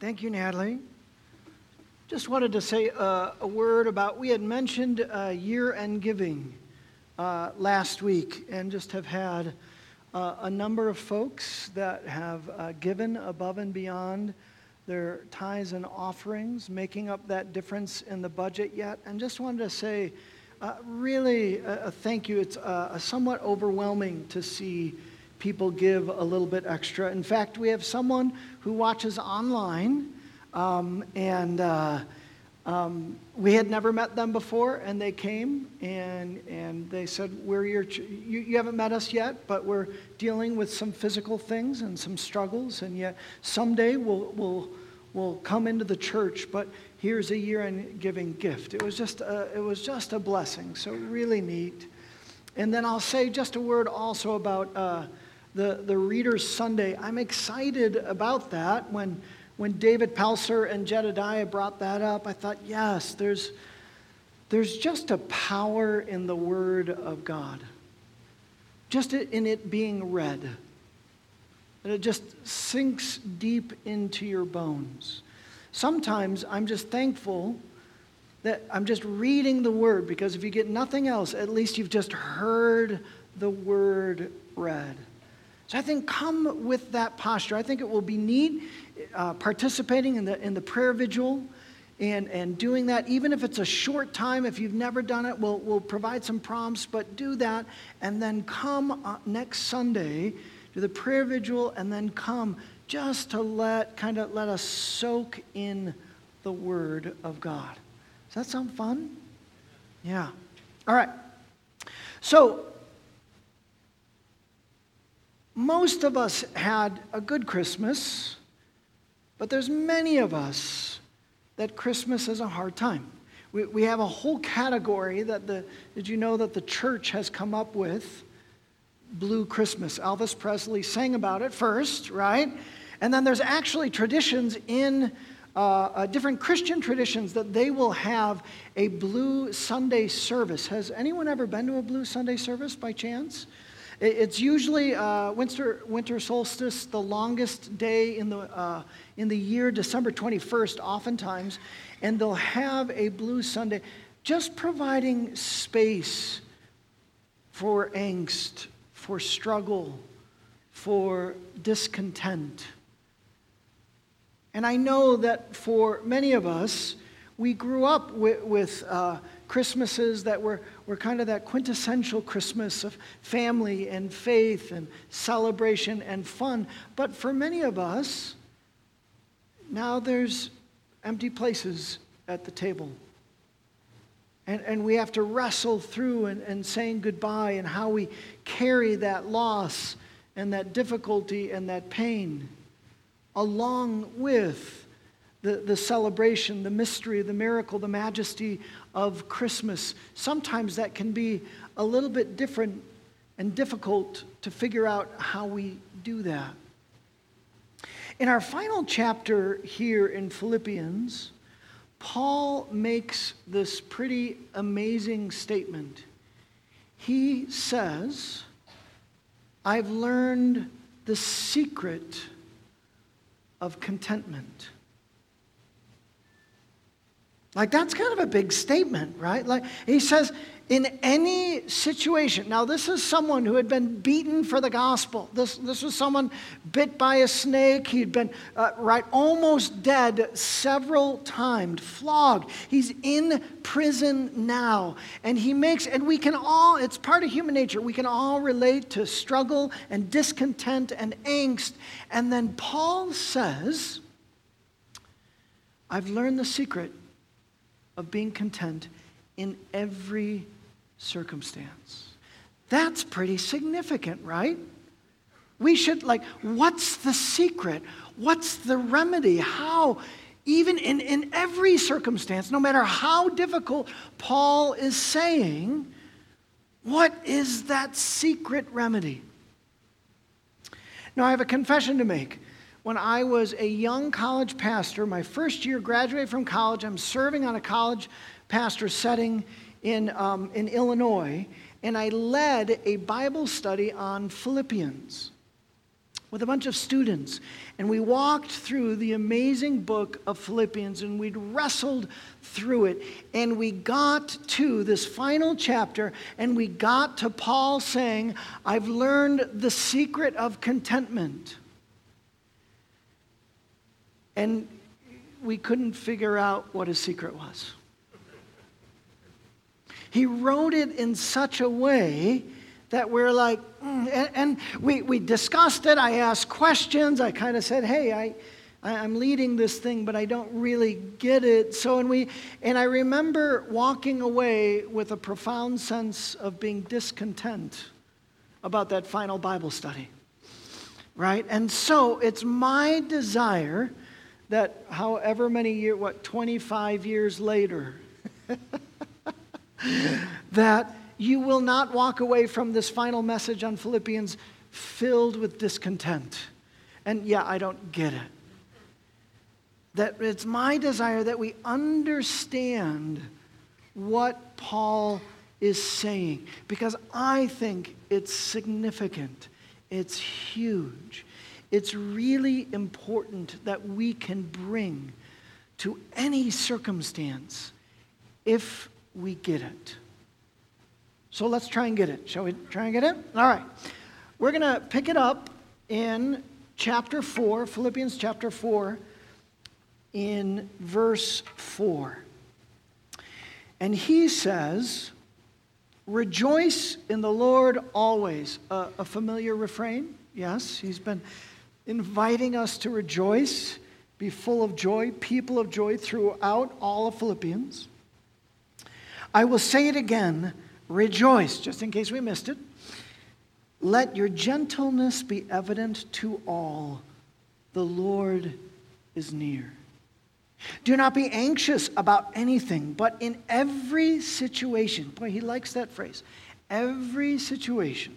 Thank you, Natalie. Just wanted to say uh, a word about, we had mentioned uh, year end giving uh, last week and just have had uh, a number of folks that have uh, given above and beyond their tithes and offerings, making up that difference in the budget yet. And just wanted to say, uh, really, a thank you. It's somewhat overwhelming to see people give a little bit extra. In fact, we have someone who watches online, um, and uh, um, we had never met them before, and they came and, and they said, We're your ch- you, you haven't met us yet, but we're dealing with some physical things and some struggles, and yet someday we'll, we'll, we'll come into the church, but here's a year end giving gift. It was, just a, it was just a blessing, so really neat. And then I'll say just a word also about. Uh, the, the Reader's Sunday. I'm excited about that. When, when David Pelser and Jedediah brought that up, I thought, yes, there's, there's just a power in the Word of God, just in it being read. And it just sinks deep into your bones. Sometimes I'm just thankful that I'm just reading the Word because if you get nothing else, at least you've just heard the Word read. So I think come with that posture. I think it will be neat uh, participating in the, in the prayer vigil and, and doing that, even if it's a short time. If you've never done it, we'll, we'll provide some prompts, but do that and then come uh, next Sunday to the prayer vigil and then come just to let kind of let us soak in the Word of God. Does that sound fun? Yeah. All right. So most of us had a good Christmas, but there's many of us that Christmas is a hard time. We, we have a whole category that the, did you know that the church has come up with? Blue Christmas. Elvis Presley sang about it first, right? And then there's actually traditions in uh, uh, different Christian traditions that they will have a blue Sunday service. Has anyone ever been to a blue Sunday service by chance? It's usually uh, winter, winter solstice, the longest day in the, uh, in the year, December 21st, oftentimes, and they'll have a Blue Sunday, just providing space for angst, for struggle, for discontent. And I know that for many of us, we grew up with, with uh, Christmases that were, were kind of that quintessential Christmas of family and faith and celebration and fun. But for many of us, now there's empty places at the table. And, and we have to wrestle through and, and saying goodbye and how we carry that loss and that difficulty and that pain along with the, the celebration, the mystery, the miracle, the majesty of Christmas. Sometimes that can be a little bit different and difficult to figure out how we do that. In our final chapter here in Philippians, Paul makes this pretty amazing statement. He says, I've learned the secret of contentment. Like, that's kind of a big statement, right? Like, he says, in any situation, now this is someone who had been beaten for the gospel. This, this was someone bit by a snake. He'd been, uh, right, almost dead several times, flogged. He's in prison now. And he makes, and we can all, it's part of human nature, we can all relate to struggle and discontent and angst. And then Paul says, I've learned the secret of being content in every circumstance. That's pretty significant, right? We should, like, what's the secret? What's the remedy? How, even in, in every circumstance, no matter how difficult, Paul is saying, what is that secret remedy? Now, I have a confession to make when I was a young college pastor, my first year, graduated from college. I'm serving on a college pastor setting in, um, in Illinois, and I led a Bible study on Philippians. with a bunch of students, and we walked through the amazing book of Philippians and we'd wrestled through it. And we got to this final chapter, and we got to Paul saying, I've learned the secret of contentment. And we couldn't figure out what his secret was. He wrote it in such a way that we're like, mm, and, and, we, we discussed it. I asked questions. I kind of said, hey, I, I, am leading this thing, but I don't really get it. So, and we, and I remember walking away with a profound sense of being discontent about that final Bible study, right? And so it's my desire that however many years, what, 25 years later, that you will not walk away from this final message on Philippians filled with discontent. And yeah, I don't get it. That it's my desire that we understand what Paul is saying because I think it's significant, it's huge, it's really important that we can bring to any circumstance if we get it. So let's try and get it. Shall we try and get it? All right. We're going to pick it up in chapter 4, Philippians chapter 4, in verse 4. And he says, Rejoice in the Lord always. A familiar refrain? Yes, he's been inviting us to rejoice, be full of joy, people of joy throughout all of Philippians. I will say it again Rejoice, just in case we missed it. Let your gentleness be evident to all. The Lord is near. Do not be anxious about anything, but in every situation, boy, he likes that phrase, every situation,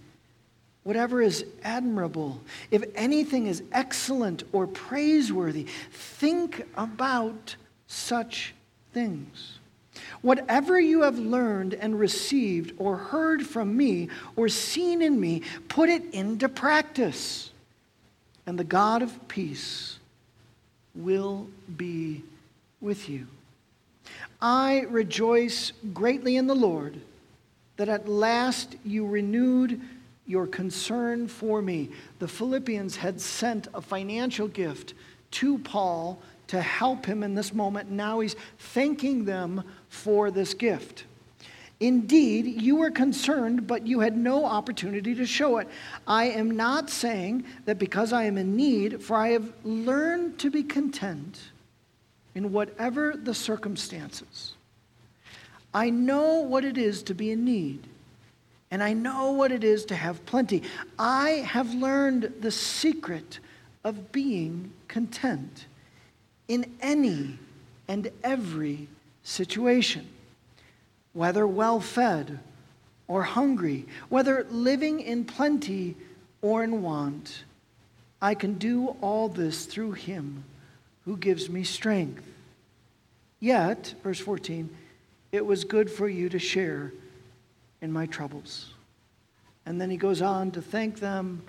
whatever is admirable, if anything is excellent or praiseworthy, think about such things. Whatever you have learned and received or heard from me or seen in me, put it into practice. And the God of peace will be with you. I rejoice greatly in the Lord that at last you renewed your concern for me. The Philippians had sent a financial gift to Paul to help him in this moment. Now he's thanking them for this gift. Indeed, you were concerned, but you had no opportunity to show it. I am not saying that because I am in need, for I have learned to be content in whatever the circumstances. I know what it is to be in need, and I know what it is to have plenty. I have learned the secret of being content in any and every situation, whether well fed or hungry, whether living in plenty or in want. I can do all this through him who gives me strength. Yet, verse 14, it was good for you to share in my troubles. And then he goes on to thank them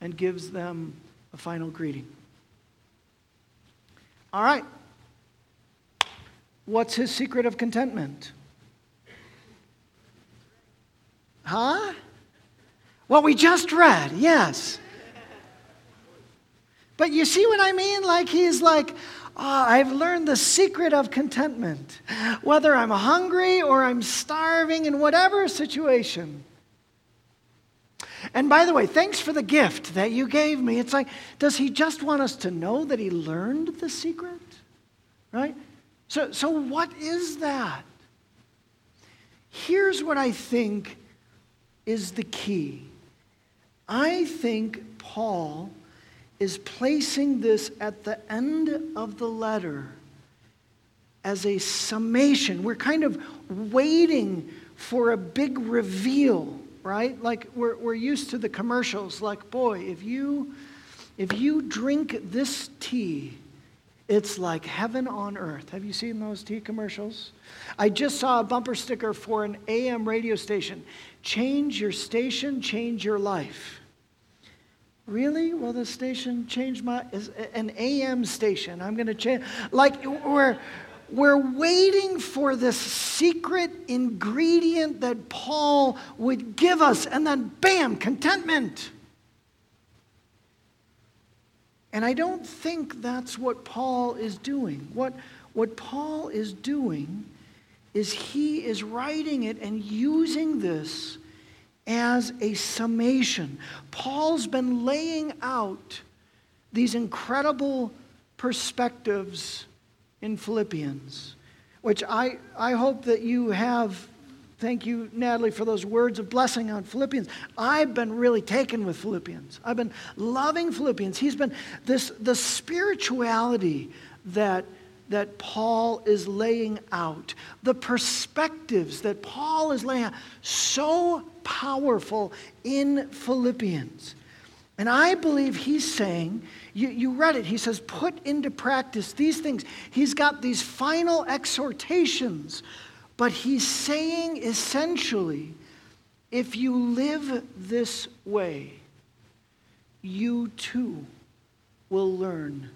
and gives them a final greeting. All right. What's his secret of contentment? Huh? What we just read, yes. But you see what I mean? Like he's like, oh, I've learned the secret of contentment. Whether I'm hungry or I'm starving in whatever situation. And by the way, thanks for the gift that you gave me. It's like, does he just want us to know that he learned the secret? Right? So, so what is that? Here's what I think is the key. I think Paul is placing this at the end of the letter as a summation. We're kind of waiting for a big reveal, right? Like we're, we're used to the commercials, like, boy, if you if you drink this tea, it's like heaven on earth. Have you seen those tea commercials? I just saw a bumper sticker for an AM radio station. Change your station, change your life. Really? Well, the station changed my is an AM station. I'm going to change. Like we're we're waiting for this secret ingredient that Paul would give us, and then bam, contentment. And I don't think that's what Paul is doing. What, what Paul is doing is he is writing it and using this as a summation. Paul's been laying out these incredible perspectives in Philippians, which I, I hope that you have. Thank you, Natalie, for those words of blessing on Philippians. I've been really taken with Philippians. I've been loving Philippians. He's been this the spirituality that that Paul is laying out, the perspectives that Paul is laying out, so powerful in Philippians. And I believe he's saying, you, you read it, he says, put into practice these things. He's got these final exhortations, but he's saying essentially, if you live this way, you too will learn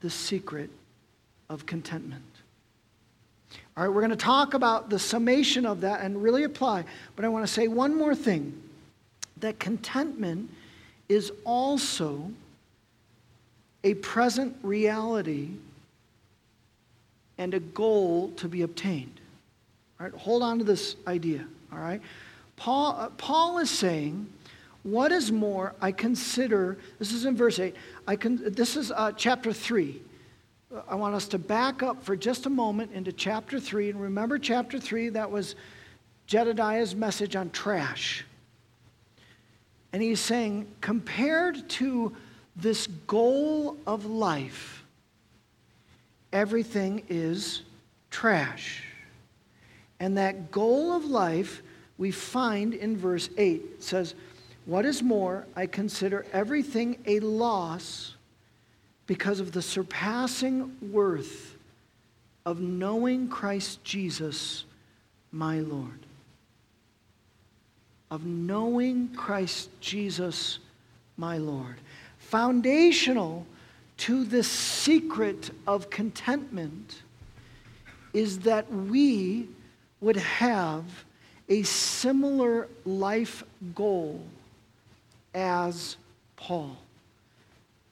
the secret of contentment. All right, we're going to talk about the summation of that and really apply, but I want to say one more thing that contentment is also a present reality and a goal to be obtained. All right, hold on to this idea. All right, Paul, uh, Paul is saying, "What is more, I consider." This is in verse eight. I can. This is uh, chapter three. I want us to back up for just a moment into chapter 3. And remember, chapter 3, that was Jedediah's message on trash. And he's saying, compared to this goal of life, everything is trash. And that goal of life we find in verse 8. It says, What is more, I consider everything a loss because of the surpassing worth of knowing Christ Jesus, my Lord. Of knowing Christ Jesus, my Lord. Foundational to the secret of contentment is that we would have a similar life goal as Paul.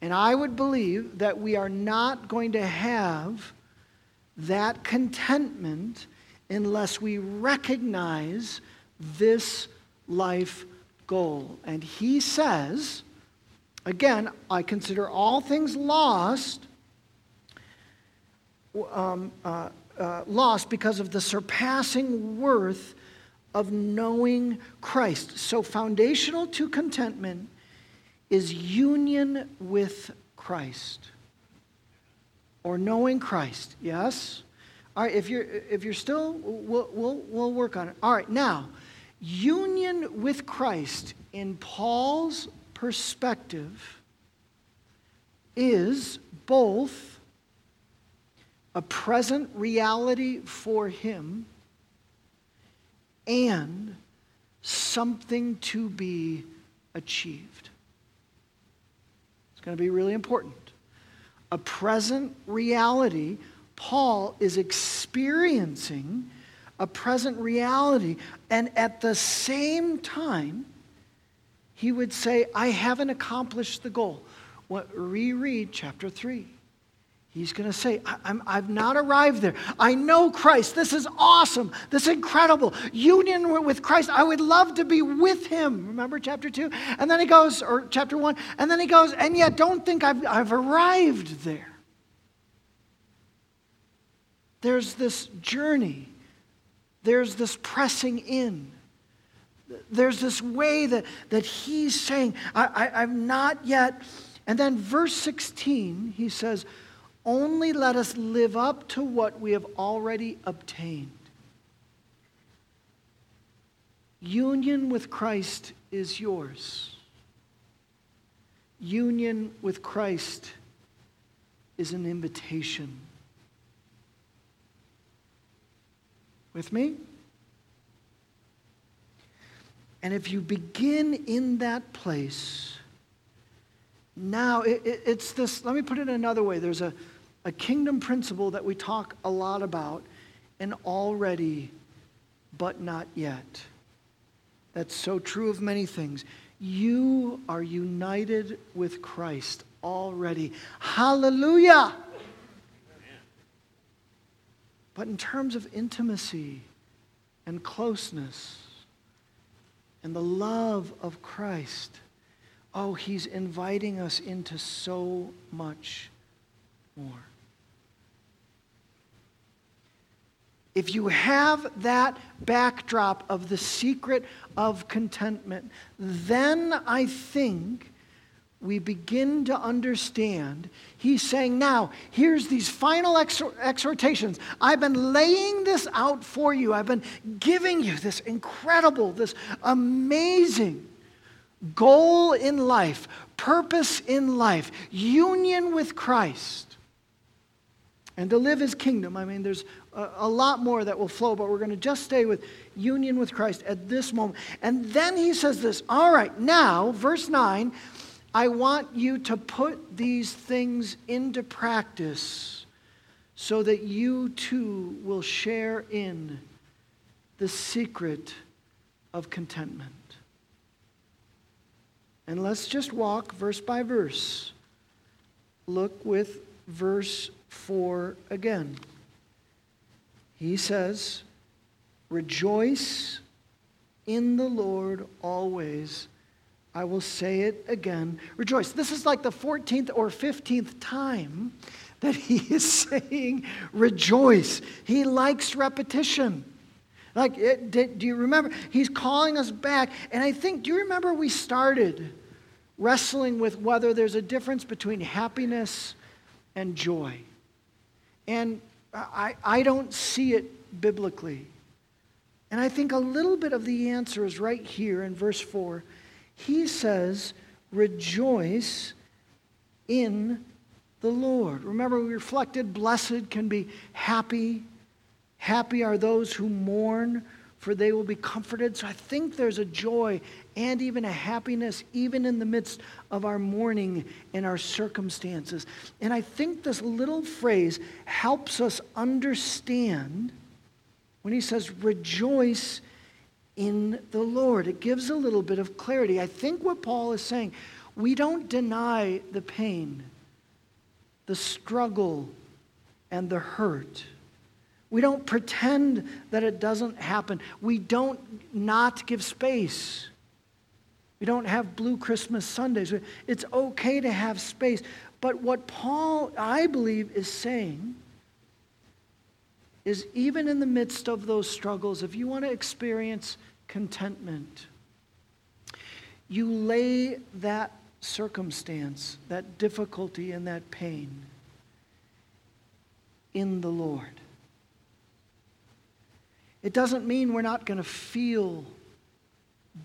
And I would believe that we are not going to have that contentment unless we recognize this life goal. And he says, again, I consider all things lost, um, uh, uh, lost because of the surpassing worth of knowing Christ. So, foundational to contentment is union with Christ or knowing Christ. Yes? All right, if you're, if you're still, we'll, we'll, we'll work on it. All right, now, union with Christ in Paul's perspective is both a present reality for him and something to be achieved going to be really important. A present reality, Paul is experiencing a present reality, and at the same time, he would say, I haven't accomplished the goal. What, reread chapter 3. He's going to say, I, have not arrived there. I know Christ. This is awesome. This is incredible. Union with Christ. I would love to be with him. Remember chapter 2? And then he goes, or chapter 1, and then he goes, and yet don't think I've, I've arrived there. There's this journey, there's this pressing in. There's this way that, that he's saying, I, I, I've not yet And then, verse 16, he says, Only let us live up to what we have already obtained. Union with Christ is yours. Union with Christ is an invitation. With me? And if you begin in that place, now it, it, it's this, let me put it another way. There's a, a kingdom principle that we talk a lot about, and already, but not yet. That's so true of many things. You are united with Christ already. Hallelujah! But in terms of intimacy and closeness and the love of Christ, oh, he's inviting us into so much more. If you have that backdrop of the secret of contentment, then I think we begin to understand. He's saying, now, here's these final exhortations. I've been laying this out for you. I've been giving you this incredible, this amazing goal in life, purpose in life, union with Christ. And to live his kingdom. I mean, there's a, lot more that will flow, but we're going to just stay with union with Christ at this moment. And then he says this All right, now, verse 9 I want you to put these things into practice so that you too will share in the secret of contentment. And let's just walk verse by verse. Look with verse 4 again. He says, Rejoice in the Lord always. I will say it again. Rejoice. This is like the 14th or 15th time that he is saying rejoice. He likes repetition. Like, it, do you remember? He's calling us back. And I think, do you remember we started wrestling with whether there's a difference between happiness and joy? And I, I don't see it biblically. And I think a little bit of the answer is right here in verse 4 he says, rejoice in the Lord. Remember, we reflected, blessed can be happy. Happy are those who mourn, for they will be comforted. So I think there's a joy and even a happiness, even in the midst of our mourning and our circumstances. And I think this little phrase helps us understand when he says, rejoice in the Lord. It gives a little bit of clarity. I think what Paul is saying, we don't deny the pain, the struggle, and the hurt. We don't pretend that it doesn't happen. We don't not give space. We don't have blue Christmas Sundays. It's okay to have space. But what Paul, I believe, is saying is even in the midst of those struggles, if you want to experience contentment, you lay that circumstance, that difficulty, and that pain in the Lord. It doesn't mean we're not going to feel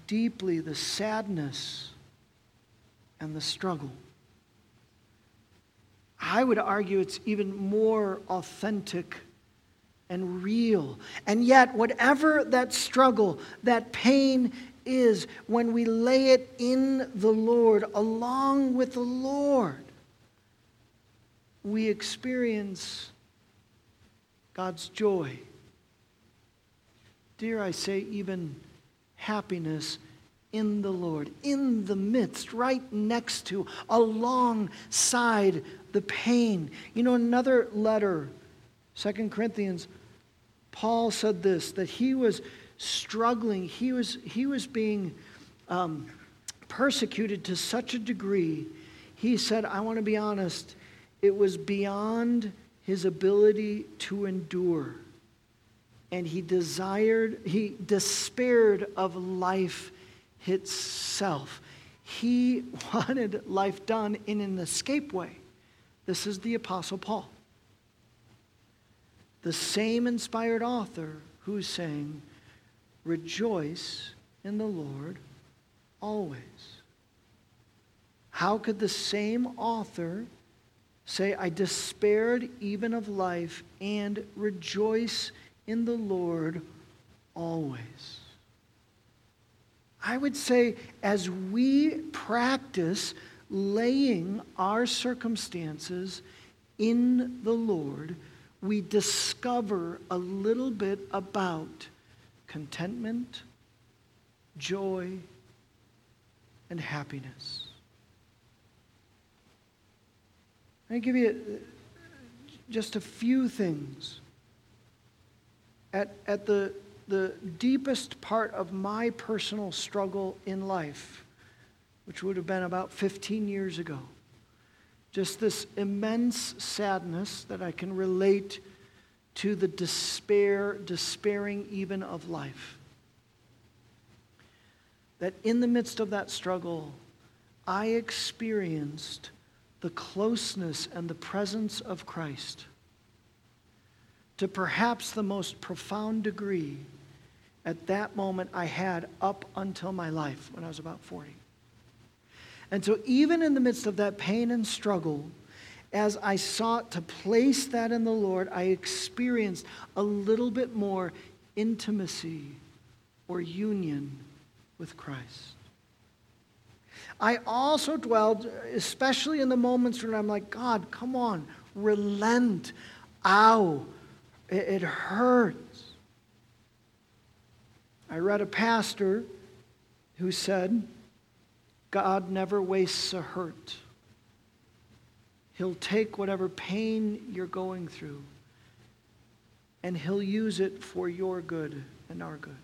deeply the sadness and the struggle. I would argue it's even more authentic and real. And yet, whatever that struggle, that pain is, when we lay it in the Lord, along with the Lord, we experience God's joy. Dear, I say, even happiness in the Lord, in the midst, right next to, alongside the pain. You know, another letter, Second Corinthians Paul said this that he was struggling, he was, he was being um, persecuted to such a degree. He said, I want to be honest, it was beyond his ability to endure. And he desired, he despaired of life itself. he wanted life done in an escape way. This is the Apostle Paul. The same inspired author who's saying, Rejoice in the Lord always. How could the same author say, I despaired even of life and rejoice in the Lord always? I would say, as we practice laying our circumstances in the Lord, we discover a little bit about contentment, joy, and happiness. I give you uh, just a few things. At, at the the deepest part of my personal struggle in life, which would have been about 15 years ago. Just this immense sadness that I can relate to the despair, despairing even of life. That in the midst of that struggle, I experienced the closeness and the presence of Christ to perhaps the most profound degree at that moment I had up until my life when I was about 40. And so, even in the midst of that pain and struggle, as I sought to place that in the Lord, I experienced a little bit more intimacy or union with Christ. I also dwelled, especially in the moments when I'm like, God, come on, relent. Ow, it hurts. I read a pastor who said, God never wastes a hurt. He'll take whatever pain you're going through and he'll use it for your good and our good.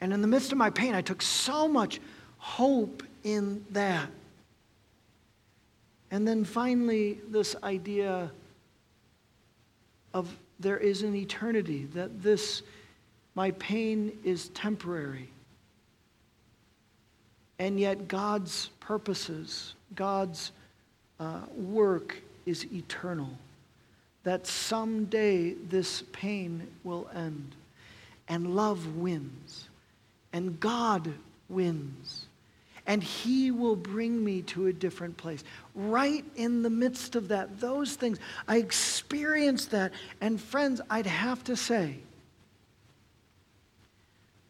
And in the midst of my pain, I took so much hope in that. And then finally, this idea of there is an eternity, that this my pain is temporary. And yet, God's purposes, God's uh, work is eternal. That someday this pain will end. And love wins. And God wins. And He will bring me to a different place. Right in the midst of that, those things, I experienced that. And friends, I'd have to say,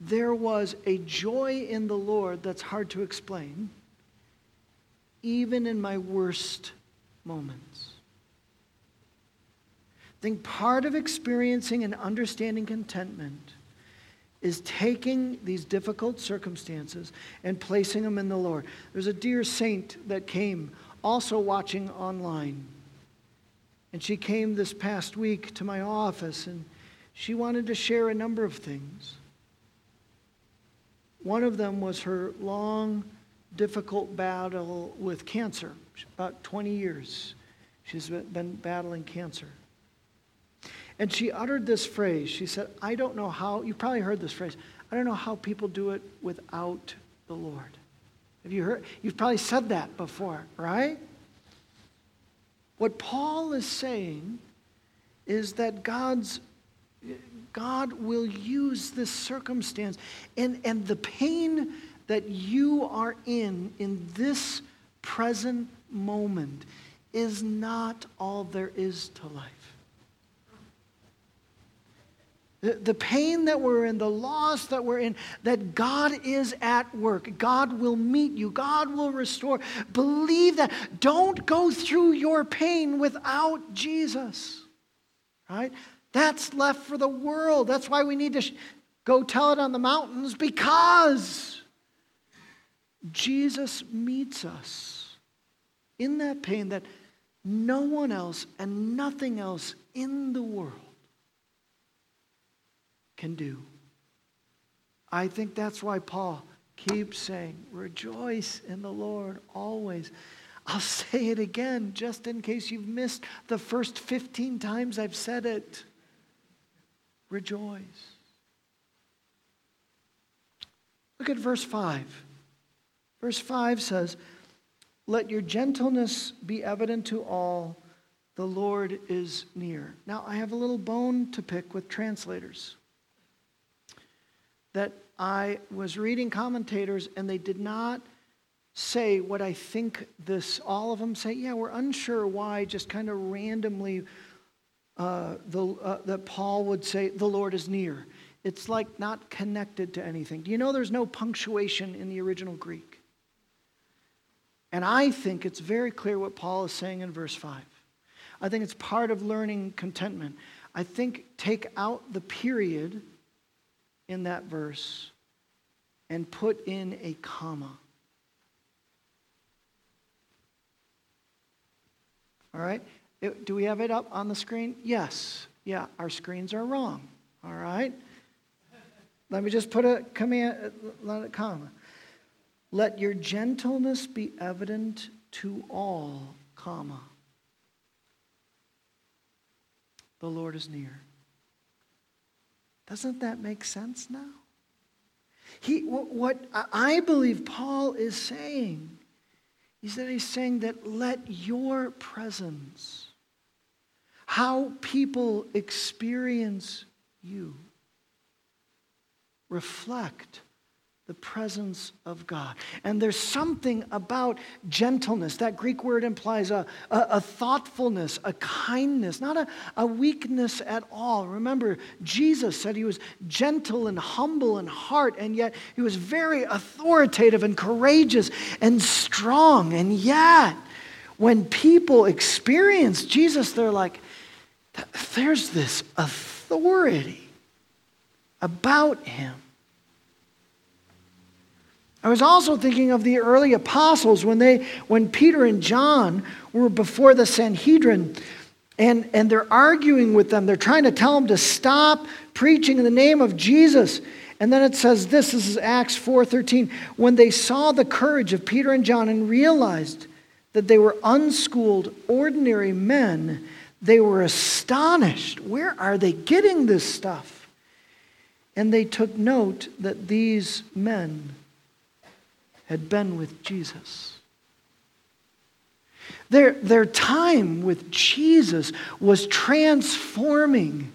there was a joy in the Lord that's hard to explain, even in my worst moments. I think part of experiencing and understanding contentment is taking these difficult circumstances and placing them in the Lord. There's a dear saint that came also watching online. And she came this past week to my office and she wanted to share a number of things. One of them was her long, difficult battle with cancer. About 20 years she's been battling cancer. And she uttered this phrase. She said, I don't know how, you probably heard this phrase, I don't know how people do it without the Lord. Have you heard? You've probably said that before, right? What Paul is saying is that God's God will use this circumstance. And, and the pain that you are in in this present moment is not all there is to life. The, pain that we're in, the loss that we're in, that God is at work. God will meet you. God will restore. Believe that. Don't go through your pain without Jesus. Right? That's left for the world. That's why we need to sh- go tell it on the mountains because Jesus meets us in that pain that no one else and nothing else in the world can do. I think that's why Paul keeps saying, Rejoice in the Lord always. I'll say it again just in case you've missed the first 15 times I've said it rejoice. Look at verse 5. Verse 5 says, Let your gentleness be evident to all, the Lord is near. Now, I have a little bone to pick with translators. That I was reading commentators and they did not say what I think this, all of them say, yeah, we're unsure why, just kind of randomly, uh, the, uh, that Paul would say, the Lord is near. It's like not connected to anything. Do you know there's no punctuation in the original Greek? And I think it's very clear what Paul is saying in verse 5. I think it's part of learning contentment. I think take out the period in that verse and put in a comma. All right? Uh, do we have it up on the screen? Yes. Yeah, our screens are wrong. All right? Let me just put a command, uh, let it comma. Let your gentleness be evident to all, comma. The Lord is near. Doesn't that make sense now? He, what I believe Paul is saying is that he's saying that let your presence, how people experience you, reflect the presence of God. And there's something about gentleness. That Greek word implies a, a, a, thoughtfulness, a kindness, not a, a weakness at all. Remember, Jesus said he was gentle and humble in heart, and yet he was very authoritative and courageous and strong. And yet, when people experience Jesus, they're like, there's this authority about him. I was also thinking of the early apostles when they when Peter and John were before the Sanhedrin and, and they're arguing with them. They're trying to tell them to stop preaching in the name of Jesus. And then it says this, this is Acts 4:13. When they saw the courage of Peter and John and realized that they were unschooled, ordinary men, they were astonished. Where are they getting this stuff? And they took note that these men had been with Jesus. Their, their time with Jesus was transforming,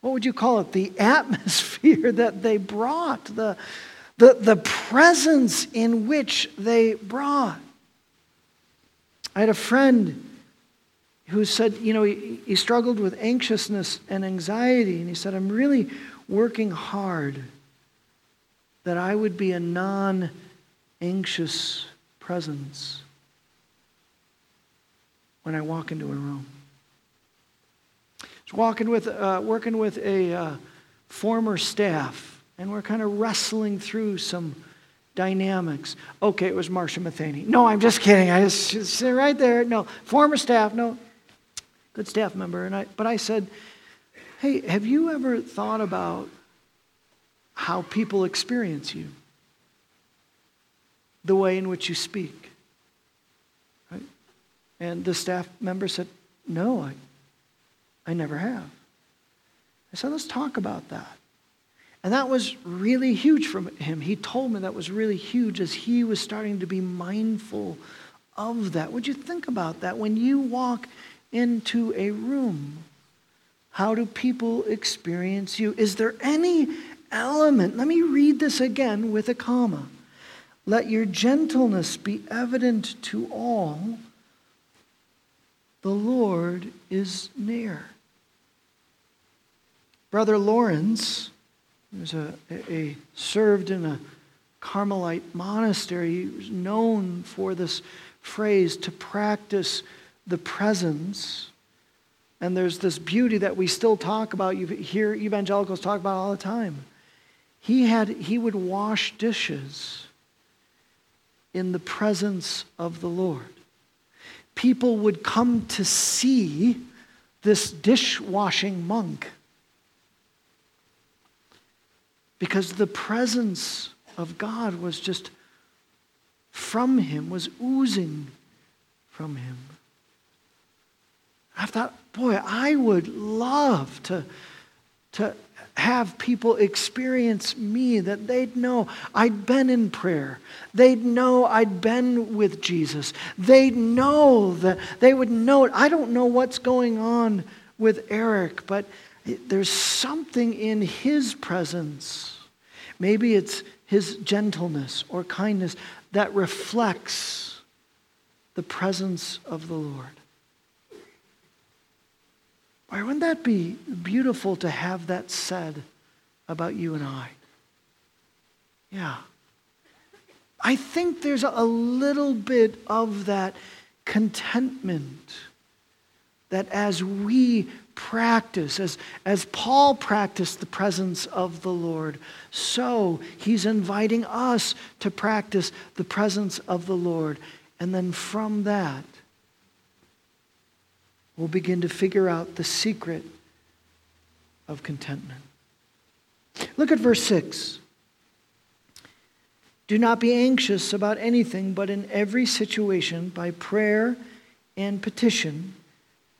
what would you call it, the atmosphere that they brought, the, the, the presence in which they brought. I had a friend who said, you know, he, he struggled with anxiousness and anxiety, and he said, I'm really working hard that I would be a non anxious presence when I walk into a room. I was walking with, uh, working with a uh, former staff, and we're kind of wrestling through some dynamics. Okay, it was Marcia Matheny. No, I'm just kidding. I just, just right there. No, former staff. No, good staff member. And I, but I said, "Hey, have you ever thought about how people experience you?" The way in which you speak. Right? And the staff member said, No, I, I never have. I said, Let's talk about that. And that was really huge for him. He told me that was really huge as he was starting to be mindful of that. Would you think about that when you walk into a room? How do people experience you? Is there any element? Let me read this again with a comma. Let your gentleness be evident to all. The Lord is near. Brother Lawrence, was a, a, served in a Carmelite monastery. He was known for this phrase to practice the presence. And there's this beauty that we still talk about. You hear evangelicals talk about all the time. He had he would wash dishes in the presence of the Lord. People would come to see this dishwashing monk because the presence of God was just from him, was oozing from him. I thought, boy, I would love to, to have people experience me, that they'd know I'd been in prayer. They'd know I'd been with Jesus. They'd know that they would know. it. I don't know what's going on with Eric, but there's something in his presence. Maybe it's his gentleness or kindness that reflects the presence of the Lord. Why wouldn't that be beautiful to have that said about you and I? Yeah. I think there's a little bit of that contentment that as we practice, as, as Paul practiced the presence of the Lord, so he's inviting us to practice the presence of the Lord. And then from that, we'll begin to figure out the secret of contentment. Look at verse 6. Do not be anxious about anything, but in every situation, by prayer and petition,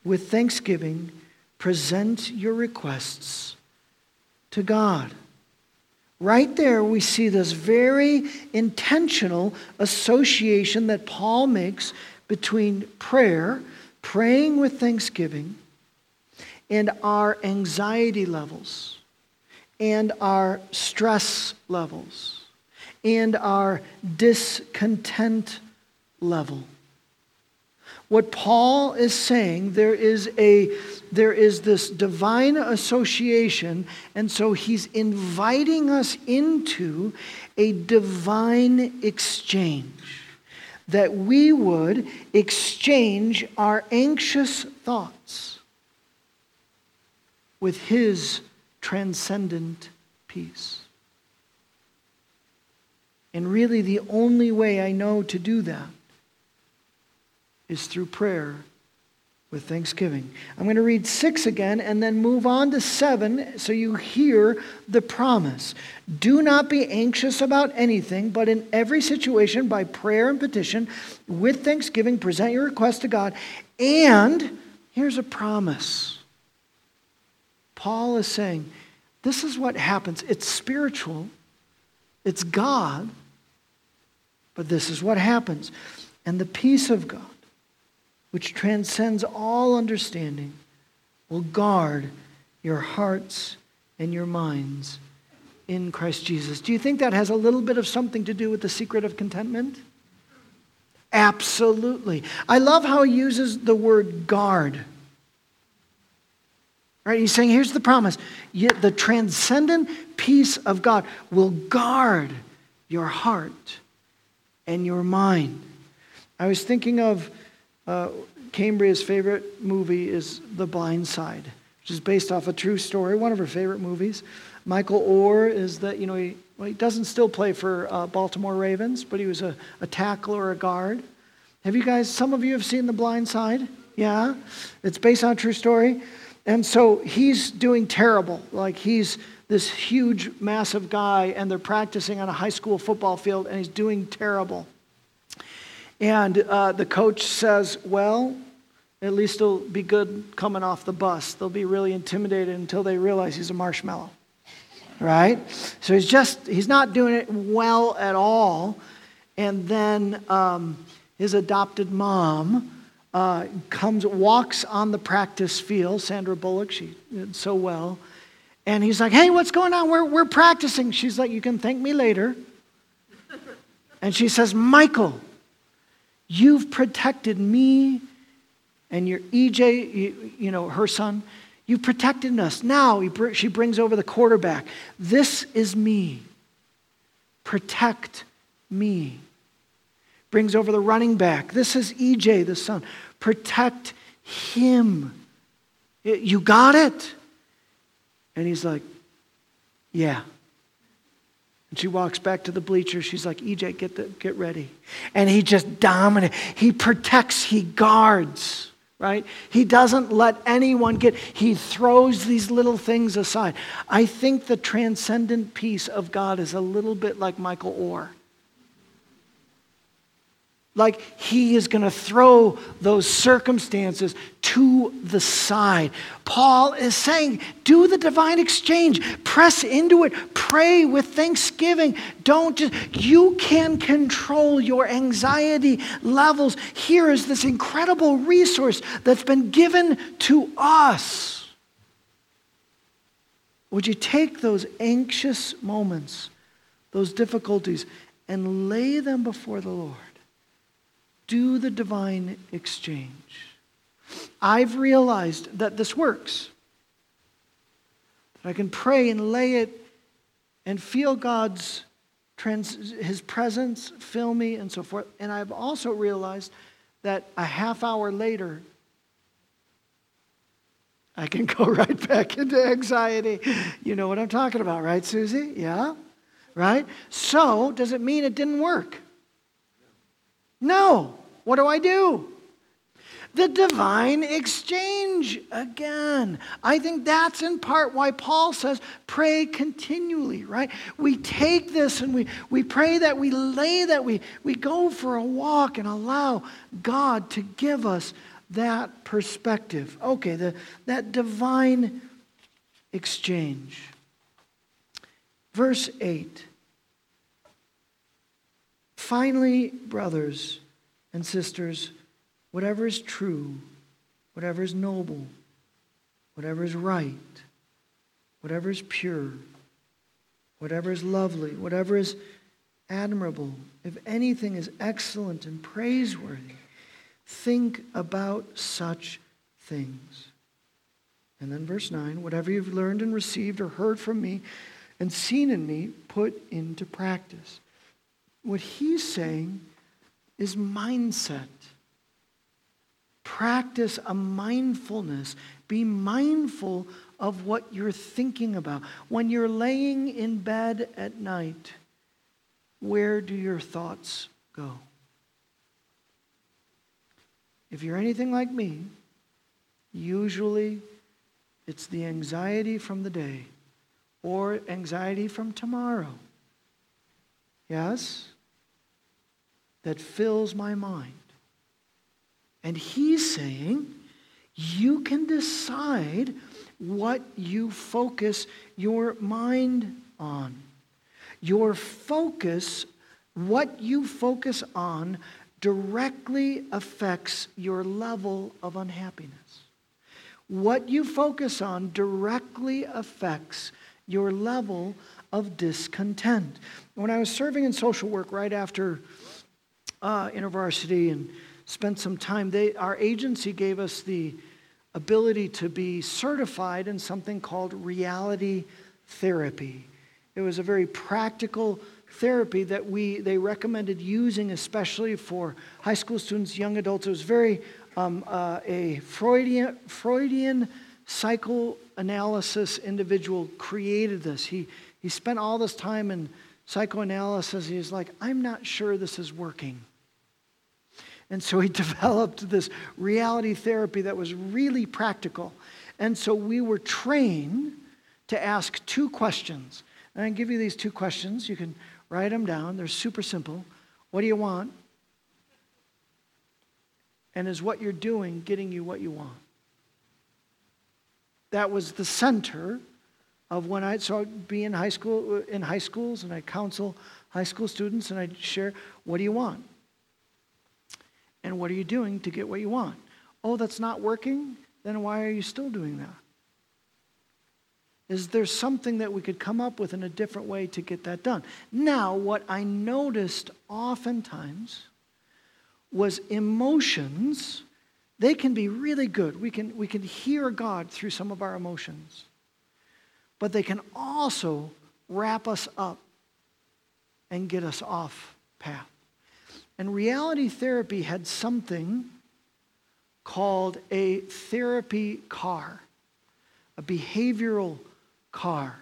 with thanksgiving, present your requests to God. Right there, we see this very intentional association that Paul makes between prayer praying with thanksgiving and our anxiety levels and our stress levels and our discontent level. What Paul is saying, there is a there is this divine association, and so he's inviting us into a divine exchange that we would exchange our anxious thoughts with His transcendent peace. And really, the only way I know to do that is through prayer with thanksgiving. I'm going to read six again and then move on to seven so you hear the promise. Do not be anxious about anything, but in every situation, by prayer and petition, with thanksgiving, present your request to God. And here's a promise. Paul is saying, this is what happens. It's spiritual, it's God, but this is what happens. And the peace of God which transcends all understanding, will guard your hearts and your minds in Christ Jesus. Do you think that has a little bit of something to do with the secret of contentment? Absolutely. I love how he uses the word guard. Right? He's saying, here's the promise. Yet The transcendent peace of God will guard your heart and your mind. I was thinking of uh, Cambria's favorite movie is The Blind Side, which is based off a true story, one of her favorite movies. Michael Oher is that, you know, he, well, he doesn't still play for uh, Baltimore Ravens, but he was a, a tackler or a guard. Have you guys, some of you have seen The Blind Side? Yeah? It's based on a true story. And so he's doing terrible. Like he's this huge, massive guy, and they're practicing on a high school football field, and he's doing terrible. And uh, the coach says, Well, at least it'll be good coming off the bus. They'll be really intimidated until they realize he's a marshmallow. Right? So he's just, he's not doing it well at all. And then um, his adopted mom uh, comes, walks on the practice field. Sandra Bullock, she did so well. And he's like, Hey, what's going on? We're, we're practicing. She's like, You can thank me later. And she says, Michael, You've protected me and your EJ, you, you know, her son. You've protected us. Now he, she brings over the quarterback. This is me. Protect me. Brings over the running back. This is EJ, the son. Protect him. You got it? And he's like, Yeah. And she walks back to the bleachers. She's like, EJ, get, the, get ready. And he just dominates. He protects, he guards, right? He doesn't let anyone get, he throws these little things aside. I think the transcendent peace of God is a little bit like Michael Oher. Like he is going to throw those circumstances to the side. Paul is saying, do the divine exchange, press into it, pray with thanksgiving. Don't just, you can control your anxiety levels. Here is this incredible resource that's been given to us. Would you take those anxious moments, those difficulties, and lay them before the Lord? do the divine exchange. I've realized that this works. That I can pray and lay it and feel God's trans, his presence fill me and so forth. And I've also realized that a half hour later, I can go right back into anxiety. You know what I'm talking about, right, Susie? Yeah? Right? So, does it mean it didn't work? No. What do I do? The divine exchange again. I think that's in part why Paul says, pray continually, right? We take this and we, we pray that we lay that we, we go for a walk and allow God to give us that perspective. Okay, the, that divine exchange. Verse 8. Finally, brothers and sisters, whatever is true, whatever is noble, whatever is right, whatever is pure, whatever is lovely, whatever is admirable, if anything is excellent and praiseworthy, think about such things. And then verse 9 whatever you've learned and received or heard from me and seen in me, put into practice. What he's saying is mindset. Practice a mindfulness. Be mindful of what you're thinking about. When you're laying in bed at night, where do your thoughts go? If you're anything like me, usually it's the anxiety from the day or anxiety from tomorrow. Yes? that fills my mind. And he's saying, you can decide what you focus your mind on. Your focus, what you focus on, directly affects your level of unhappiness. What you focus on directly affects your level of discontent. When I was serving in social work right after uh, InterVarsity and spent some time. They, our agency gave us the ability to be certified in something called reality therapy. It was a very practical therapy that we they recommended using, especially for high school students, young adults. It was very um, uh, a Freudian Freudian psychoanalysis individual created this. He he spent all this time in psychoanalysis. He's like, I'm not sure this is working. And so he developed this reality therapy that was really practical. And so we were trained to ask two questions. And I give you these two questions. You can write them down. They're super simple. What do you want? And is what you're doing getting you what you want? That was the center of when I so I'd be in high school uh, in high schools and I counsel high school students and I'd share, what do you want? And what are you doing to get what you want? Oh, that's not working? Then why are you still doing that? Is there something that we could come up with in a different way to get that done? Now, what I noticed oftentimes was emotions, they can be really good. We can, we can hear God through some of our emotions, but they can also wrap us up and get us off path. And reality therapy had something called a therapy car, a behavioral car.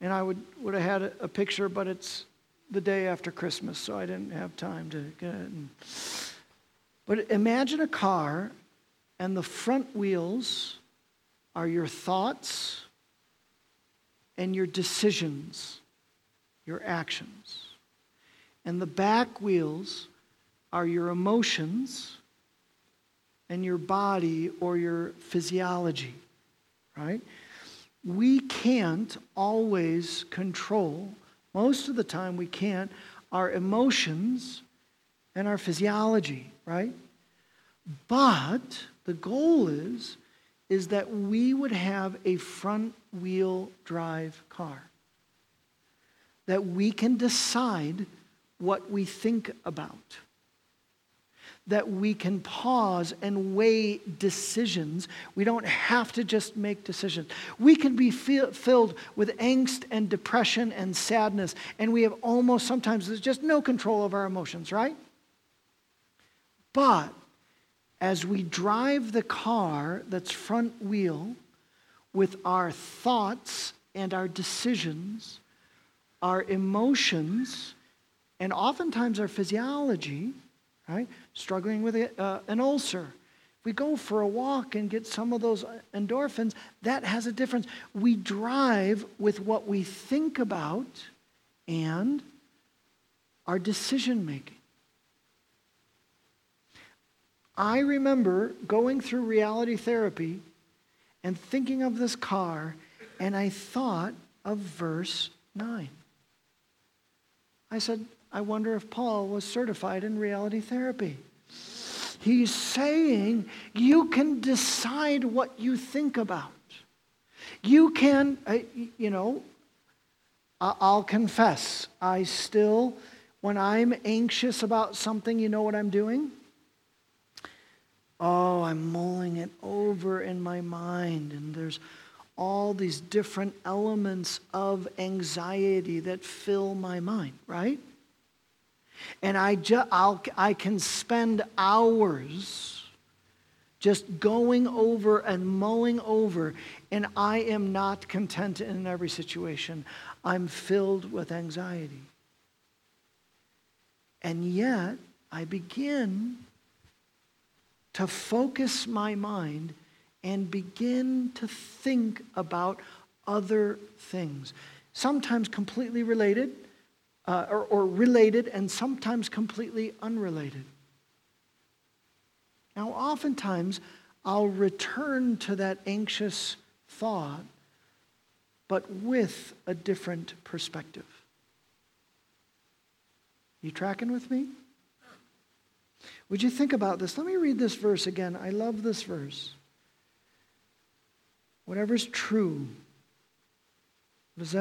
And I would, would have had a, a picture, but it's the day after Christmas, so I didn't have time to get it. But imagine a car, and the front wheels are your thoughts and your decisions, your actions and the back wheels are your emotions and your body or your physiology, right? We can't always control, most of the time we can't, our emotions and our physiology, right? But the goal is is that we would have a front wheel drive car. That we can decide what we think about that we can pause and weigh decisions. We don't have to just make decisions. We can be filled with angst and depression and sadness, and we have almost sometimes there's just no control of our emotions, right? But as we drive the car that's front wheel with our thoughts and our decisions, our emotions, and oftentimes our physiology, right? Struggling with a, uh, an ulcer. We go for a walk and get some of those endorphins, that has a difference. We drive with what we think about and our decision making. I remember going through reality therapy and thinking of this car, and I thought of verse 9. I said, I wonder if Paul was certified in reality therapy. He's saying you can decide what you think about. You can, uh, you know, I'll confess, I still, when I'm anxious about something, you know what I'm doing? Oh, I'm mulling it over in my mind, and there's all these different elements of anxiety that fill my mind, right? And I, ju- I'll, I can spend hours just going over and mulling over, and I am not content in every situation. I'm filled with anxiety. And yet, I begin to focus my mind and begin to think about other things, sometimes completely related, uh, or, or related and sometimes completely unrelated. Now, oftentimes, I'll return to that anxious thought, but with a different perspective. You tracking with me? Would you think about this? Let me read this verse again. I love this verse. Whatever's true, what is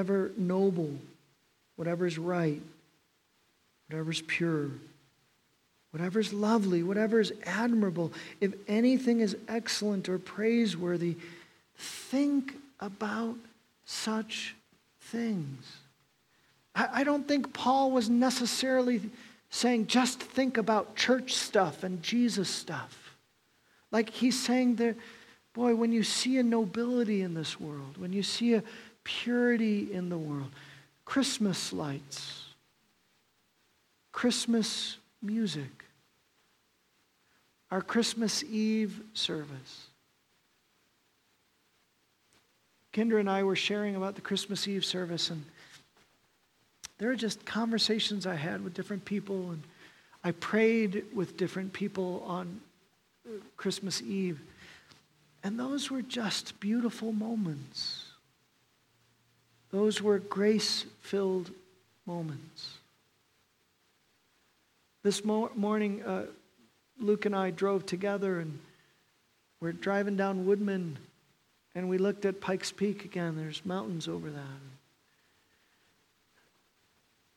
ever is right, whatever is pure, whatever is lovely, whatever is admirable, if anything is excellent or praiseworthy, think about such things. I, I don't think Paul was necessarily saying just think about church stuff and Jesus stuff. Like he's saying that, boy, when you see a nobility in this world, when you see a purity in the world, Christmas lights, Christmas music, our Christmas Eve service. Kendra and I were sharing about the Christmas Eve service, and there are just conversations I had with different people, and I prayed with different people on Christmas Eve. And those were just beautiful moments. Those were grace filled moments. This mo- morning, uh, Luke and I drove together and we're driving down Woodmen and we looked at Pikes Peak again. There's mountains over that.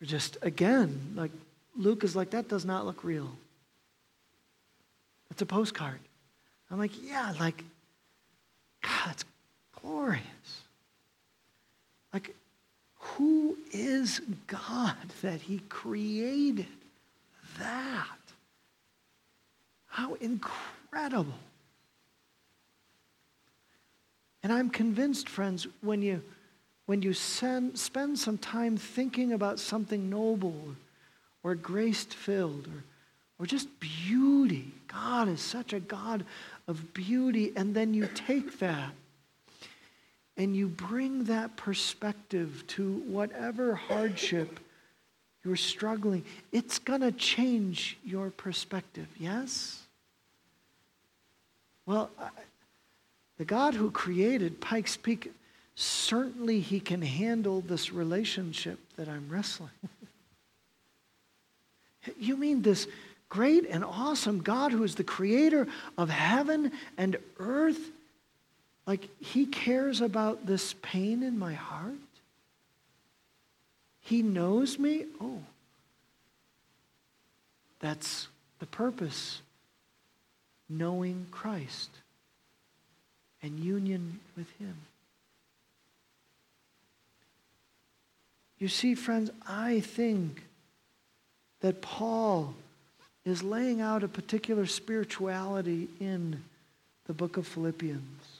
We're just, again, like Luke is like, that does not look real. It's a postcard. I'm like, yeah, like, God, it's glorious. Like, who is God that He created that? How incredible. And I'm convinced, friends, when you, when you send, spend some time thinking about something noble or, grace filled or, or just beauty, God is such a God of beauty, and then you take that and you bring that perspective to whatever hardship you're struggling, it's going to change your perspective, yes? Well, the God who created Pikes Peak, certainly he can handle this relationship that I'm wrestling. you mean this great and awesome God who is the creator of heaven and earth? Like he cares about this pain in my heart? He knows me? Oh, that's the purpose. Knowing Christ and union with Him. You see, friends, I think that Paul is laying out a particular spirituality in the book of Philippians.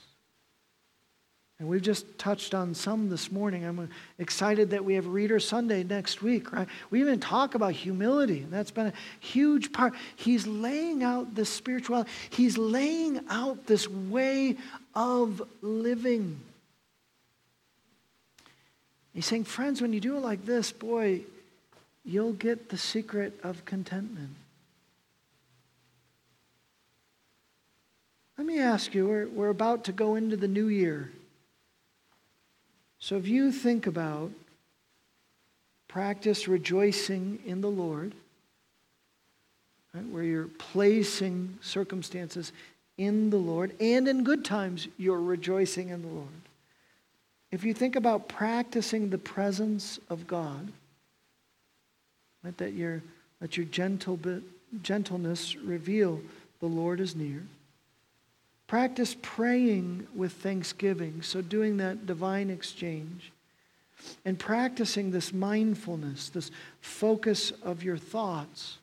And we've just touched on some this morning. I'm excited that we have Reader Sunday next week, right? We even talk about humility, and that's been a huge part. He's laying out this spirituality, he's laying out this way of living. He's saying, friends, when you do it like this, boy, you'll get the secret of contentment. Let me ask you, we're, we're about to go into the new year. So if you think about practice rejoicing in the Lord, right, where you're placing circumstances in the Lord, and in good times, you're rejoicing in the Lord. If you think about practicing the presence of God, right, that your, let your gentle, gentleness reveal the Lord is near. Practice praying with thanksgiving, so doing that divine exchange. And practicing this mindfulness, this focus of your thoughts.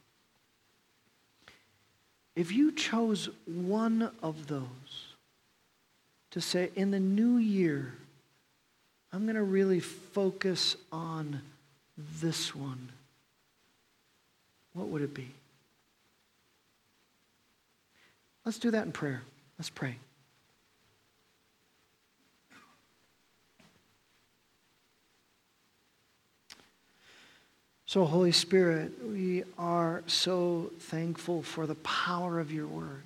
If you chose one of those to say, in the new year, I'm going to really focus on this one, what would it be? Let's do that in prayer. Let's pray. So, Holy Spirit, we are so thankful for the power of your word.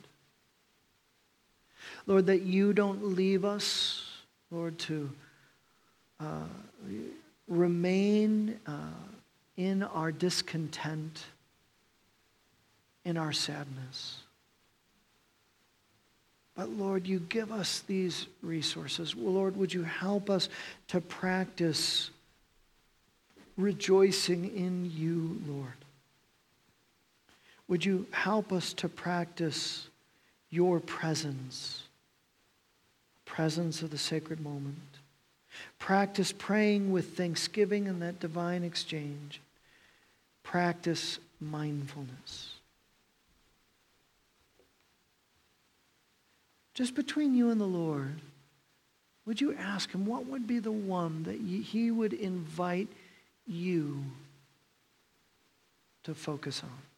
Lord, that you don't leave us, Lord, to uh, remain uh, in our discontent, in our sadness. But Lord, you give us these resources. Lord, would you help us to practice rejoicing in you, Lord? Would you help us to practice your presence, presence of the sacred moment? Practice praying with thanksgiving and that divine exchange. Practice mindfulness. Just between you and the Lord, would you ask him what would be the one that he would invite you to focus on?